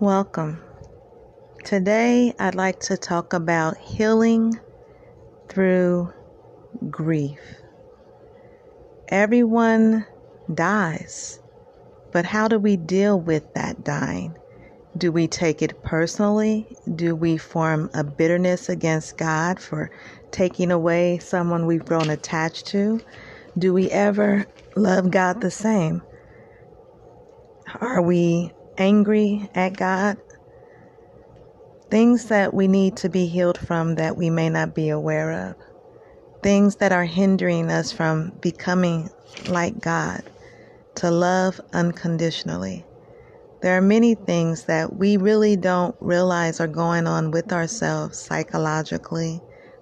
Welcome. Today, I'd like to talk about healing through grief. Everyone dies, but how do we deal with that dying? Do we take it personally? Do we form a bitterness against God for taking away someone we've grown attached to? Do we ever love God the same? Are we angry at God? Things that we need to be healed from that we may not be aware of. Things that are hindering us from becoming like God, to love unconditionally. There are many things that we really don't realize are going on with ourselves psychologically,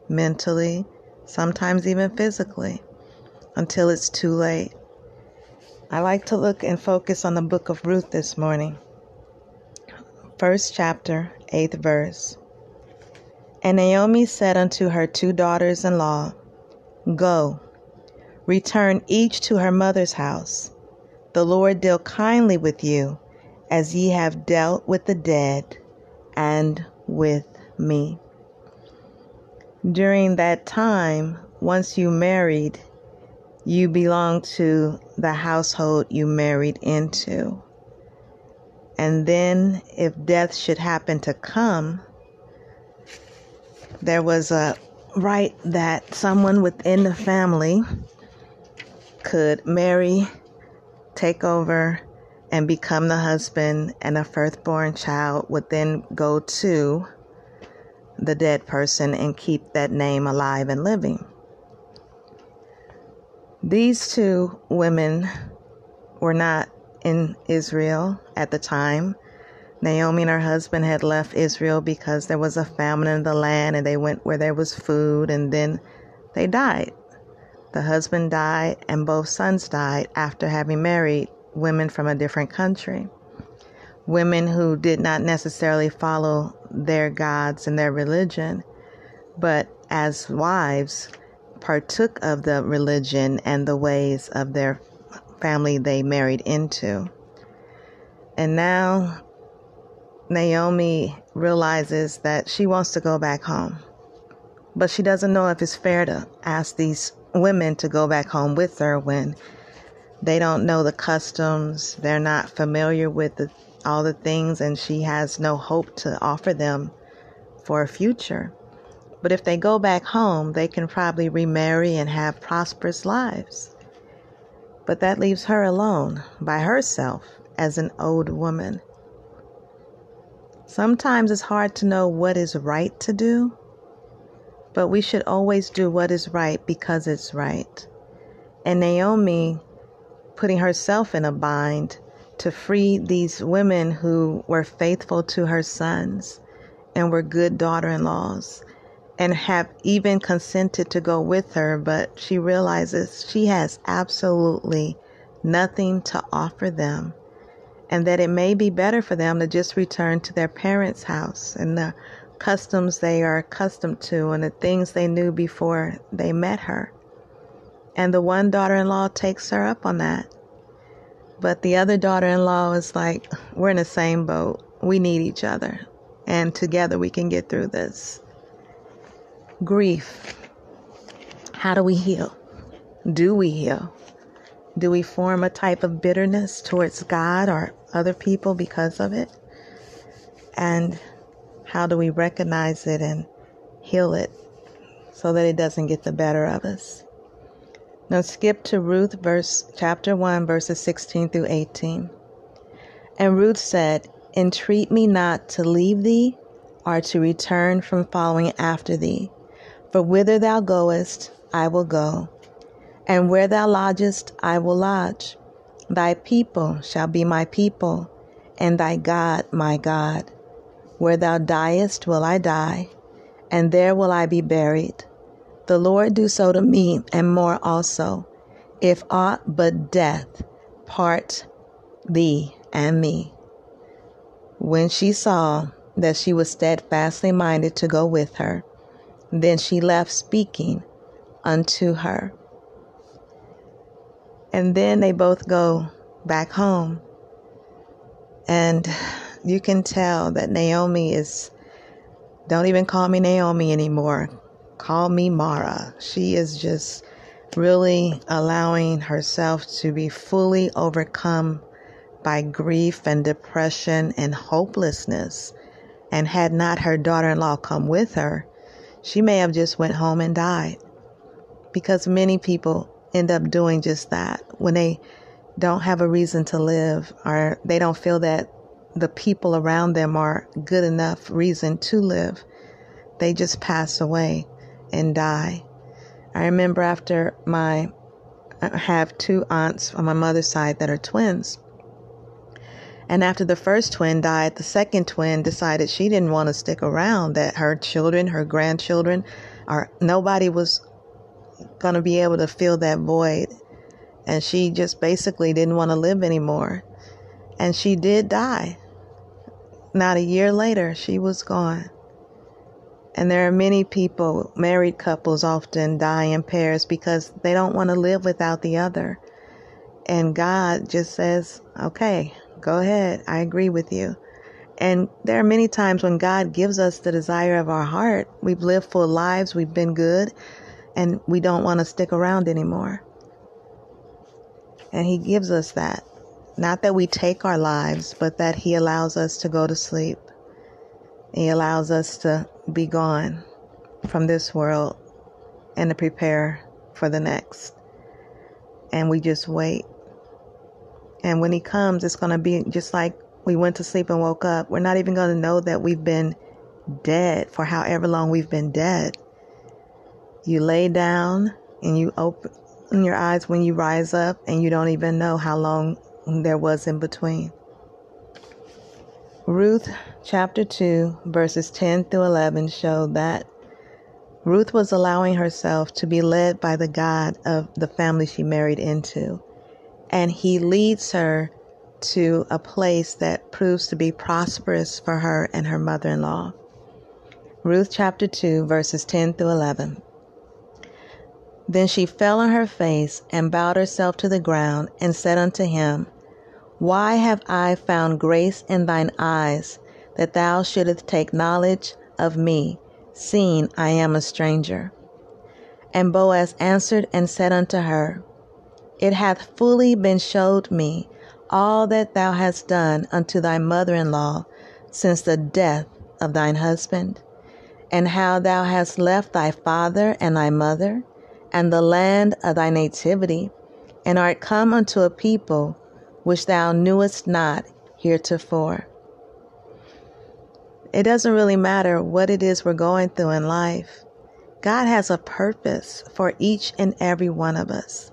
mentally, sometimes even physically, until it's too late. I like to look and focus on the book of Ruth this morning. First chapter, eighth verse. And Naomi said unto her two daughters in law, Go, return each to her mother's house. The Lord deal kindly with you as ye have dealt with the dead and with me. During that time, once you married, you belonged to the household you married into. And then, if death should happen to come, there was a right that someone within the family could marry, take over, and become the husband, and a firstborn child would then go to the dead person and keep that name alive and living. These two women were not in Israel at the time. Naomi and her husband had left Israel because there was a famine in the land and they went where there was food and then they died. The husband died and both sons died after having married women from a different country, women who did not necessarily follow their gods and their religion, but as wives partook of the religion and the ways of their family they married into. And now Naomi realizes that she wants to go back home. But she doesn't know if it's fair to ask these women to go back home with her when they don't know the customs, they're not familiar with the, all the things, and she has no hope to offer them for a future. But if they go back home, they can probably remarry and have prosperous lives. But that leaves her alone by herself as an old woman. Sometimes it's hard to know what is right to do, but we should always do what is right because it's right. And Naomi putting herself in a bind to free these women who were faithful to her sons and were good daughter in laws and have even consented to go with her, but she realizes she has absolutely nothing to offer them and that it may be better for them to just return to their parents' house and the customs they are accustomed to and the things they knew before they met her. And the one daughter in law takes her up on that. But the other daughter in law is like, we're in the same boat. We need each other. And together we can get through this. Grief. How do we heal? Do we heal? Do we form a type of bitterness towards God or other people because of it? And how do we recognize it and heal it so that it doesn't get the better of us? Now skip to Ruth verse chapter 1 verses 16 through 18. And Ruth said, Entreat me not to leave thee or to return from following after thee. For whither thou goest, I will go, and where thou lodgest, I will lodge. Thy people shall be my people, and thy God my God. Where thou diest will I die, and there will I be buried. The Lord do so to me, and more also, if aught but death part thee and me. When she saw that she was steadfastly minded to go with her, then she left speaking unto her. And then they both go back home. And you can tell that Naomi is, don't even call me Naomi anymore. Call me Mara. She is just really allowing herself to be fully overcome by grief and depression and hopelessness. And had not her daughter-in-law come with her, she may have just went home and died. Because many people end up doing just that when they don't have a reason to live or they don't feel that the people around them are good enough reason to live. They just pass away and die. I remember after my, I have two aunts on my mother's side that are twins. And after the first twin died, the second twin decided she didn't want to stick around, that her children, her grandchildren, or nobody was going to be able to fill that void. And she just basically didn't want to live anymore. And she did die. Not a year later, she was gone. And there are many people, married couples often die in pairs because they don't want to live without the other. And God just says, okay, go ahead. I agree with you. And there are many times when God gives us the desire of our heart. We've lived full lives, we've been good, and we don't want to stick around anymore. And He gives us that. Not that we take our lives, but that He allows us to go to sleep. He allows us to be gone from this world and to prepare for the next. And we just wait. And when He comes, it's going to be just like we went to sleep and woke up. We're not even going to know that we've been dead for however long we've been dead. You lay down and you open your eyes when you rise up, and you don't even know how long there was in between. Ruth chapter 2, verses 10 through 11 show that Ruth was allowing herself to be led by the God of the family she married into. And he leads her to a place that proves to be prosperous for her and her mother in law. Ruth chapter 2, verses 10 through 11. Then she fell on her face and bowed herself to the ground and said unto him, Why have I found grace in thine eyes, that thou shouldest take knowledge of me, seeing I am a stranger? And Boaz answered and said unto her, It hath fully been showed me all that thou hast done unto thy mother in law since the death of thine husband, and how thou hast left thy father and thy mother and the land of thy nativity, and art come unto a people which thou knewest not heretofore. It doesn't really matter what it is we're going through in life. God has a purpose for each and every one of us.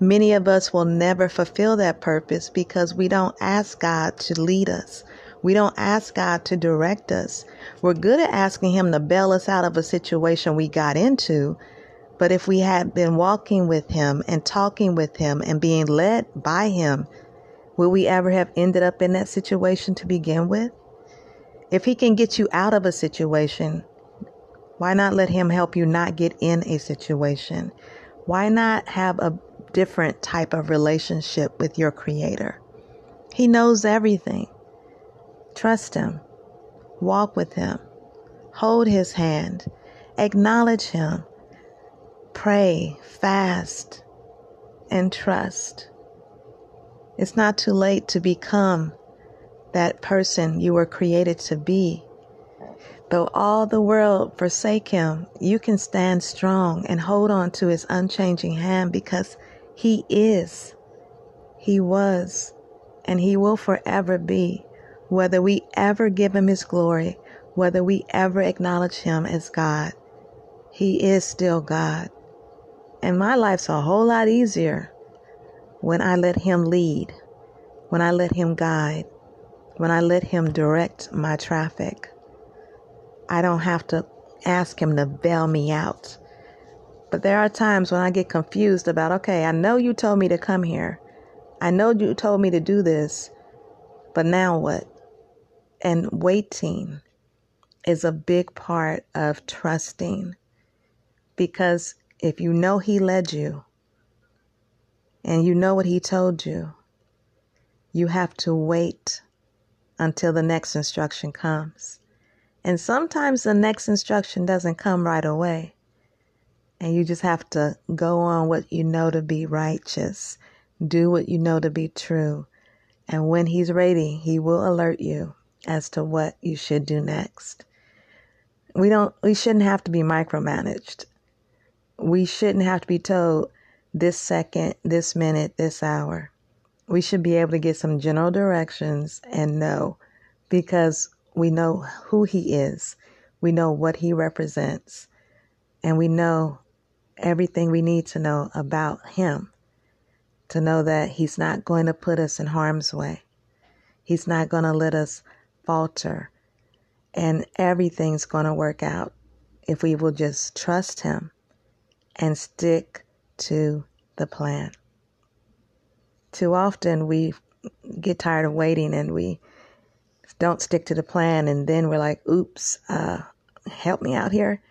Many of us will never fulfill that purpose because we don't ask God to lead us. We don't ask God to direct us. We're good at asking Him to bail us out of a situation we got into, but if we had been walking with Him and talking with Him and being led by Him, would we ever have ended up in that situation to begin with? If He can get you out of a situation, why not let Him help you not get in a situation? Why not have a different type of relationship with your Creator? He knows everything. Trust Him. Walk with Him. Hold His hand. Acknowledge Him pray, fast, and trust. It's not too late to become that person you were created to be. Though all the world forsake him, you can stand strong and hold on to his unchanging hand because he is, he was, and he will forever be. Whether we ever give him his glory, whether we ever acknowledge him as God, he is still God. And my life's a whole lot easier when I let Him lead, when I let Him guide, when I let Him direct my traffic. I don't have to ask Him to bail me out. But there are times when I get confused about, okay, I know you told me to come here. I know you told me to do this, but now what? And waiting is a big part of trusting because if you know He led you and you know what He told you, you have to wait until the next instruction comes. And sometimes the next instruction doesn't come right away. And you just have to go on what you know to be righteous, do what you know to be true. And when he's ready, he will alert you as to what you should do next. We don't we shouldn't have to be micromanaged. We shouldn't have to be told this second, this minute, this hour. We should be able to get some general directions and know because we know who he is. We know what he represents. And we know everything we need to know about him to know that he's not going to put us in harm's way. He's not going to let us falter. And everything's going to work out if we will just trust him and stick to the plan. Too often we get tired of waiting and we don't stick to the plan, and then we're like, oops, uh, help me out here.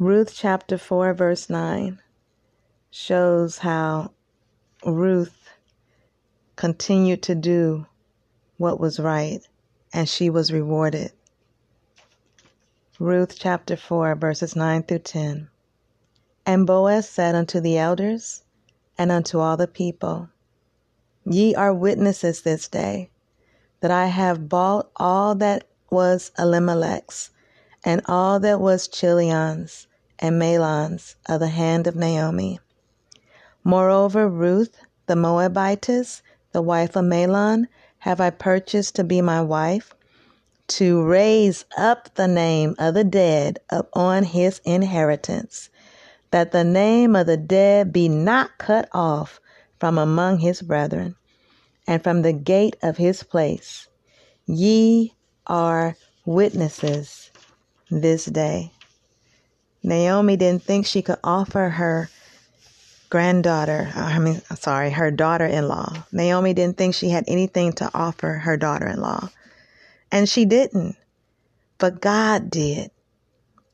Ruth chapter 4, verse 9 shows how Ruth continued to do what was right and she was rewarded. Ruth chapter 4, verses 9 through 10. And Boaz said unto the elders and unto all the people, Ye are witnesses this day that I have bought all that was Elimelech's and all that was Chilion's and Mahlon's of the hand of Naomi. Moreover, Ruth the Moabitess, the wife of Mahlon, have I purchased to be my wife, to raise up the name of the dead upon his inheritance, that the name of the dead be not cut off from among his brethren, and from the gate of his place. Ye are witnesses this day. Naomi didn't think she could offer her granddaughter, uh, I mean, sorry, her daughter in law. Naomi didn't think she had anything to offer her daughter in law. And she didn't. But God did.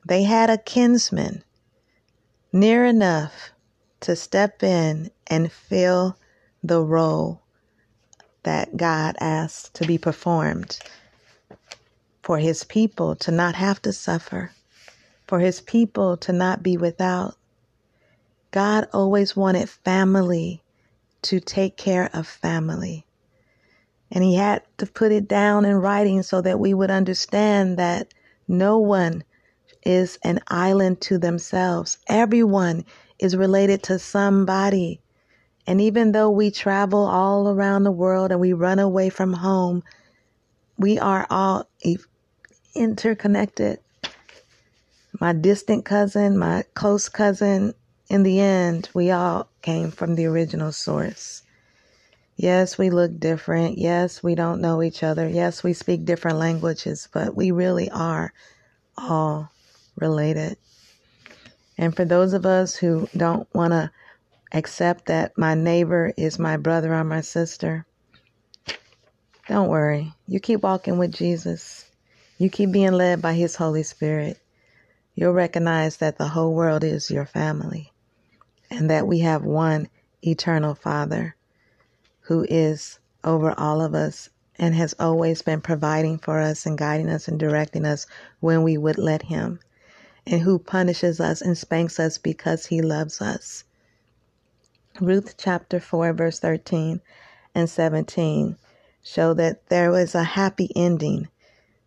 They had a kinsman near enough to step in and fill the role that God asked to be performed for his people to not have to suffer for his people to not be without. God always wanted family to take care of family. And he had to put it down in writing so that we would understand that no one is an island to themselves. Everyone is related to somebody. And even though we travel all around the world and we run away from home, we are all interconnected my distant cousin, my close cousin, in the end, we all came from the original source. Yes, we look different. Yes, we don't know each other. Yes, we speak different languages, but we really are all related. And for those of us who don't want to accept that my neighbor is my brother or my sister, don't worry. You keep walking with Jesus. You keep being led by his Holy Spirit you'll recognize that the whole world is your family and that we have one eternal Father who is over all of us and has always been providing for us and guiding us and directing us when we would let Him, and who punishes us and spanks us because He loves us. Ruth chapter 4, verse 13 and 17 show that there was a happy ending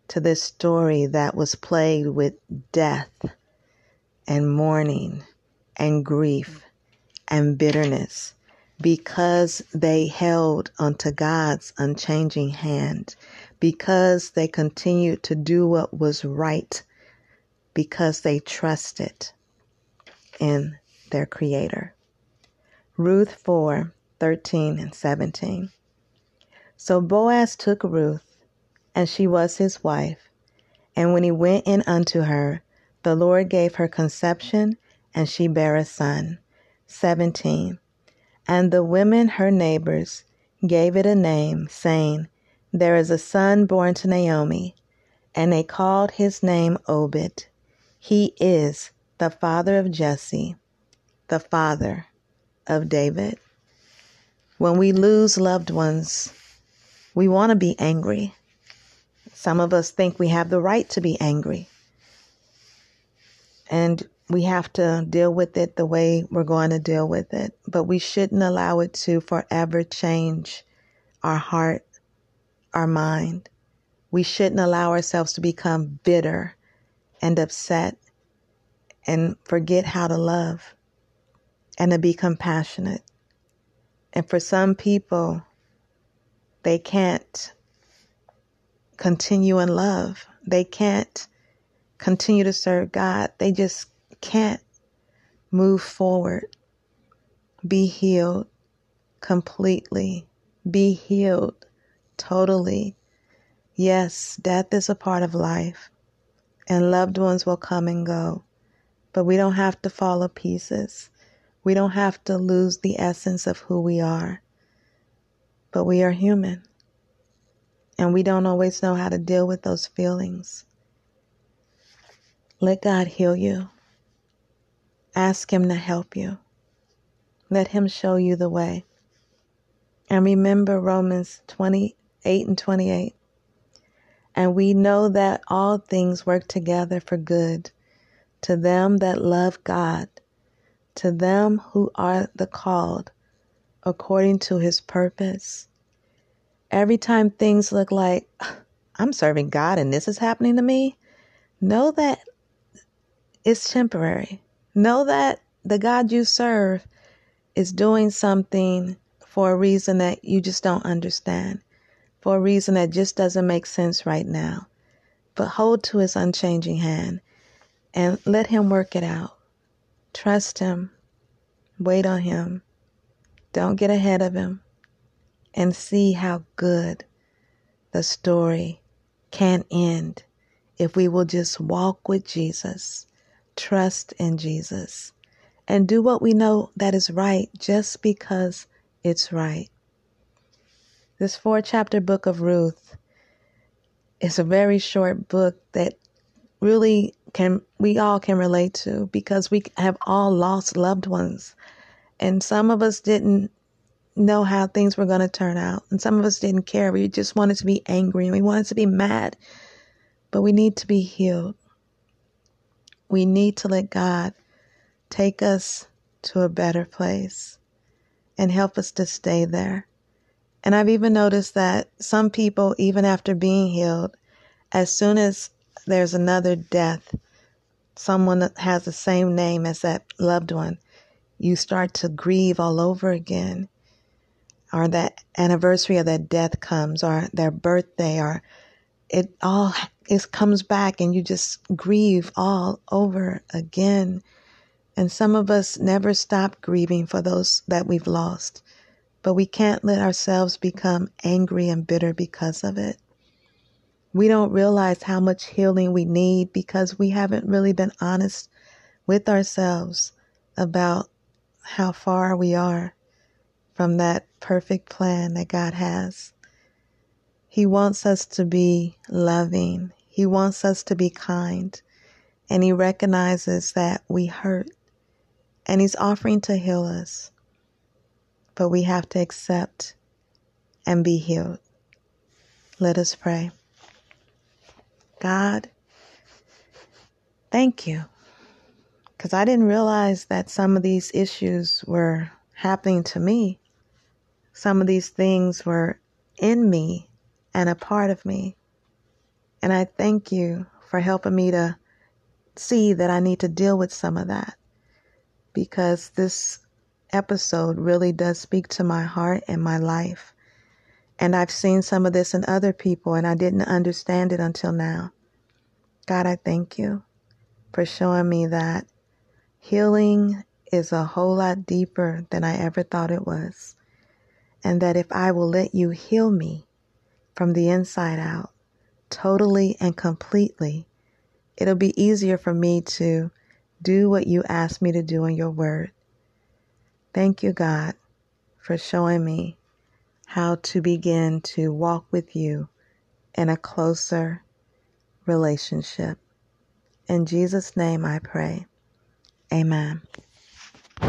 to this story that was plagued with death and mourning and grief and bitterness because they held unto God's unchanging hand, because they continued to do what was right, because they trusted in their Creator. Ruth 4 13 and 17. So Boaz took Ruth and she was his wife. And when he went in unto her, the Lord gave her conception, and she bare a son. 17. And the women, her neighbors, gave it a name, saying, There is a son born to Naomi. And they called his name Obed. He is the father of Jesse, the father of David. When we lose loved ones, We want to be angry. Some of us think we have the right to be angry. And we have to deal with it the way we're going to deal with it. But we shouldn't allow it to forever change our heart, our mind. We shouldn't allow ourselves to become bitter and upset and forget how to love and to be compassionate. And for some people, they can't continue in love. They can't continue to serve God. They just can't move forward, be healed completely, be healed totally. Yes, death is a part of life, and loved ones will come and go, but we don't have to fall to pieces. We don't have to lose the essence of who we are. But we are human, and we don't always know how to deal with those feelings. Let God heal you. Ask Him to help you. Let Him show you the way. And remember Romans 28 and 28. And we know that all things work together for good to them that love God, to them who are the called according to his purpose. Every time things look like I'm serving God and this is happening to me, know that it's temporary. Know that the God you serve is doing something for a reason that you just don't understand, for a reason that just doesn't make sense right now. But hold to his unchanging hand and let him work it out. Trust him. Wait on him. Don't get ahead of him. And see how good the story can end if we will just walk with Jesus trust in Jesus, and do what we know that is right just because it's right. This four chapter book of Ruth is a very short book that really can we all can relate to because we have all lost loved ones and some of us didn't know how things were going to turn out and some of us didn't care we just wanted to be angry and we wanted to be mad but we need to be healed we need to let God take us to a better place and help us to stay there. And I've even noticed that some people, even after being healed, as soon as there's another death, someone that has the same name as that loved one, you start to grieve all over again. Or that anniversary of that death comes, or their birthday, or it all it comes back and you just grieve all over again. And some of us never stop grieving for those that we've lost, but we can't let ourselves become angry and bitter because of it. We don't realize how much healing we need because we haven't really been honest with ourselves about how far we are from that perfect plan that God has. He wants us to be loving. He wants us to be kind. And He recognizes that we hurt. And He's offering to heal us. But we have to accept and be healed. Let us pray. God, thank you. Because I didn't realize that some of these issues were happening to me. Some of these things were in me and a part of me. And I thank you for helping me to see that I need to deal with some of that because this episode really does speak to my heart and my life. And I've seen some of this in other people and I didn't understand it until now. God, I thank you for showing me that healing is a whole lot deeper than I ever thought it was. And that if I will let you heal me, from the inside out, totally and completely, it'll be easier for me to do what you ask me to do in your word. Thank you, God, for showing me how to begin to walk with you in a closer relationship. In Jesus' name I pray. Amen.